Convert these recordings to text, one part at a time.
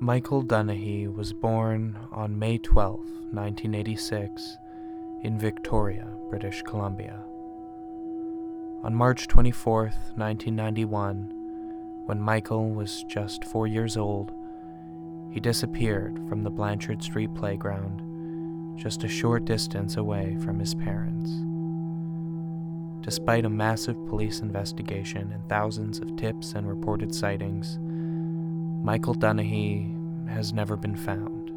Michael Dunahee was born on May 12, 1986, in Victoria, British Columbia. On March 24, 1991, when Michael was just four years old, he disappeared from the Blanchard Street playground, just a short distance away from his parents. Despite a massive police investigation and thousands of tips and reported sightings, Michael Dunahee has never been found.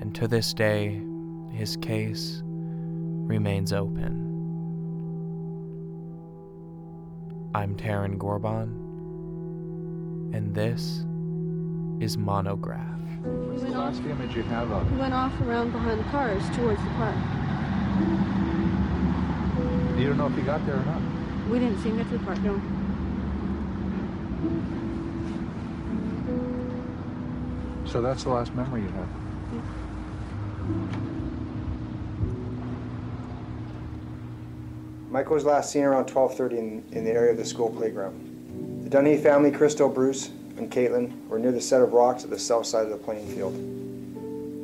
And to this day, his case remains open. I'm Taryn Gorbon, and this is Monograph. What's the last image you have of We went off around behind the cars towards the park. You don't know if he got there or not. We didn't see him get to the park, no. So that's the last memory you have. Michael was last seen around 12:30 in, in the area of the school playground. The Dunahee family, Crystal, Bruce, and Caitlin, were near the set of rocks at the south side of the playing field.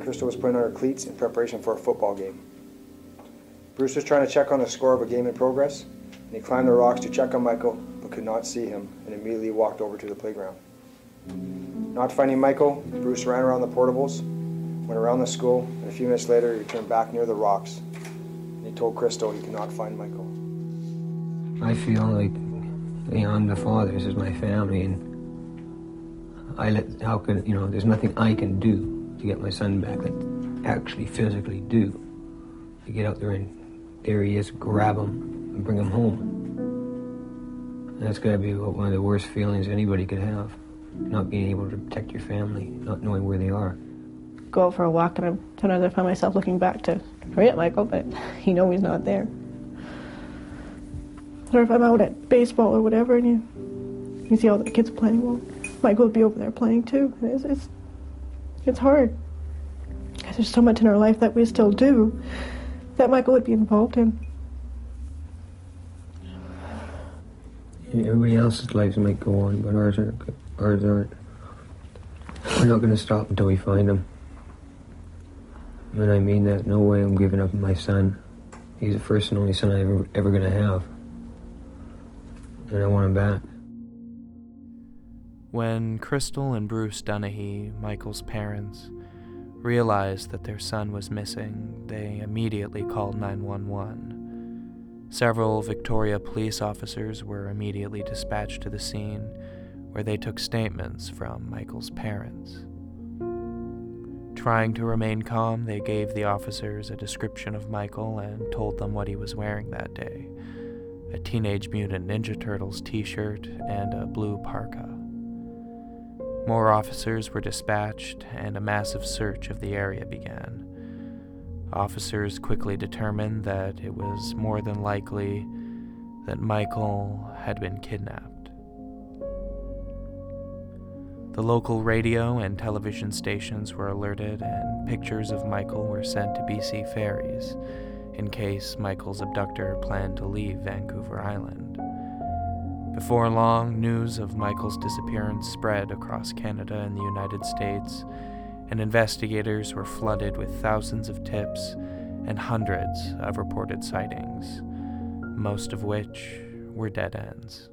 Crystal was putting on her cleats in preparation for a football game. Bruce was trying to check on the score of a game in progress, and he climbed the rocks to check on Michael, but could not see him, and immediately walked over to the playground. Not finding Michael, Bruce ran around the portables, went around the school, and a few minutes later he returned back near the rocks. And he told Crystal he could not find Michael. I feel like you know, I'm the father. This is my family, and I let. How can you know? There's nothing I can do to get my son back. Like actually, physically do to get out there and there he is, grab him and bring him home. That's got to be one of the worst feelings anybody could have. Not being able to protect your family, not knowing where they are. go out for a walk, and I'm, sometimes I find myself looking back to hurry up, Michael, but you know he's not there. Or if I'm out at baseball or whatever, and you you see all the kids playing, well, Michael would be over there playing too. It's it's, it's hard. 'Cause there's so much in our life that we still do that Michael would be involved in. Everybody else's lives might go on, but ours aren't. Ours aren't. We're not going to stop until we find him. And I mean that. No way I'm giving up my son. He's the first and only son I'm ever, ever to have. And I want him back. When Crystal and Bruce Dunahee, Michael's parents, realized that their son was missing, they immediately called 911. Several Victoria police officers were immediately dispatched to the scene, where they took statements from Michael's parents. Trying to remain calm, they gave the officers a description of Michael and told them what he was wearing that day a Teenage Mutant Ninja Turtles t shirt and a blue parka. More officers were dispatched, and a massive search of the area began. Officers quickly determined that it was more than likely that Michael had been kidnapped. The local radio and television stations were alerted, and pictures of Michael were sent to BC Ferries in case Michael's abductor planned to leave Vancouver Island. Before long, news of Michael's disappearance spread across Canada and the United States, and investigators were flooded with thousands of tips and hundreds of reported sightings, most of which were dead ends.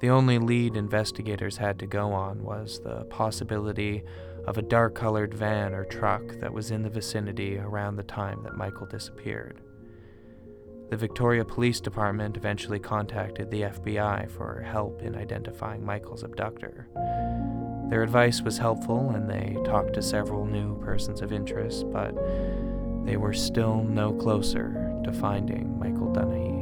The only lead investigators had to go on was the possibility of a dark colored van or truck that was in the vicinity around the time that Michael disappeared. The Victoria Police Department eventually contacted the FBI for help in identifying Michael's abductor. Their advice was helpful and they talked to several new persons of interest, but they were still no closer to finding Michael Dunahee.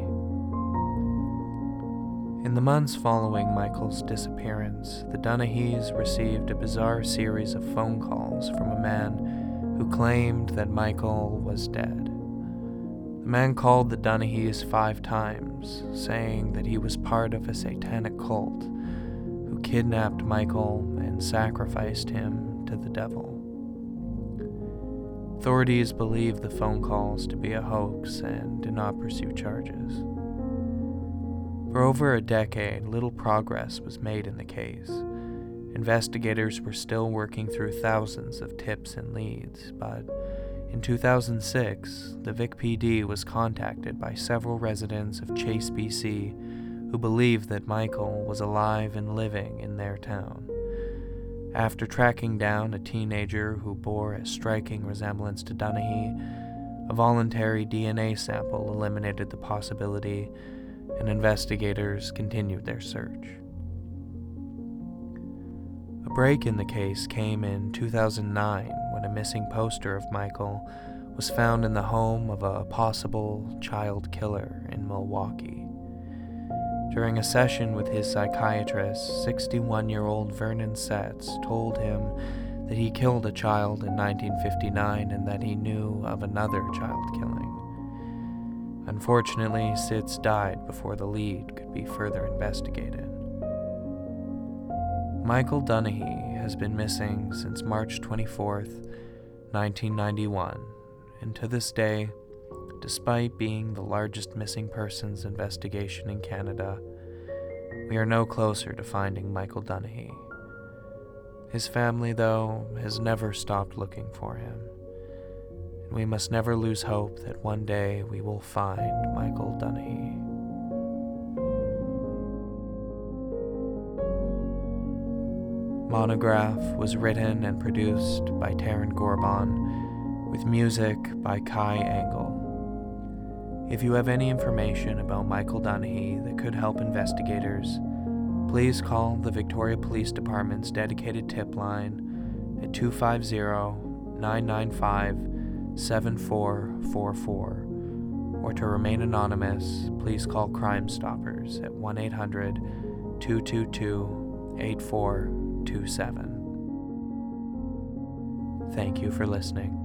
In the months following Michael's disappearance, the Dunahees received a bizarre series of phone calls from a man who claimed that Michael was dead. The man called the Dunahees five times, saying that he was part of a satanic cult who kidnapped Michael and sacrificed him to the devil. Authorities believe the phone calls to be a hoax and did not pursue charges. For over a decade, little progress was made in the case, Investigators were still working through thousands of tips and leads, but in 2006, the Vic PD was contacted by several residents of Chase, BC, who believed that Michael was alive and living in their town. After tracking down a teenager who bore a striking resemblance to Dunahee, a voluntary DNA sample eliminated the possibility, and investigators continued their search. A break in the case came in 2009 when a missing poster of Michael was found in the home of a possible child killer in Milwaukee. During a session with his psychiatrist, 61 year old Vernon Seitz told him that he killed a child in 1959 and that he knew of another child killing. Unfortunately, Seitz died before the lead could be further investigated. Michael Dunahee has been missing since March 24th, 1991, and to this day, despite being the largest missing persons investigation in Canada, we are no closer to finding Michael Dunahee. His family, though, has never stopped looking for him, we must never lose hope that one day we will find Michael Dunahee. Monograph was written and produced by Taryn Gorbon, with music by Kai Engel. If you have any information about Michael Dunahee that could help investigators, please call the Victoria Police Department's dedicated tip line at 250 995 7444. Or to remain anonymous, please call Crime Stoppers at 1 800 222 8427. Thank you for listening.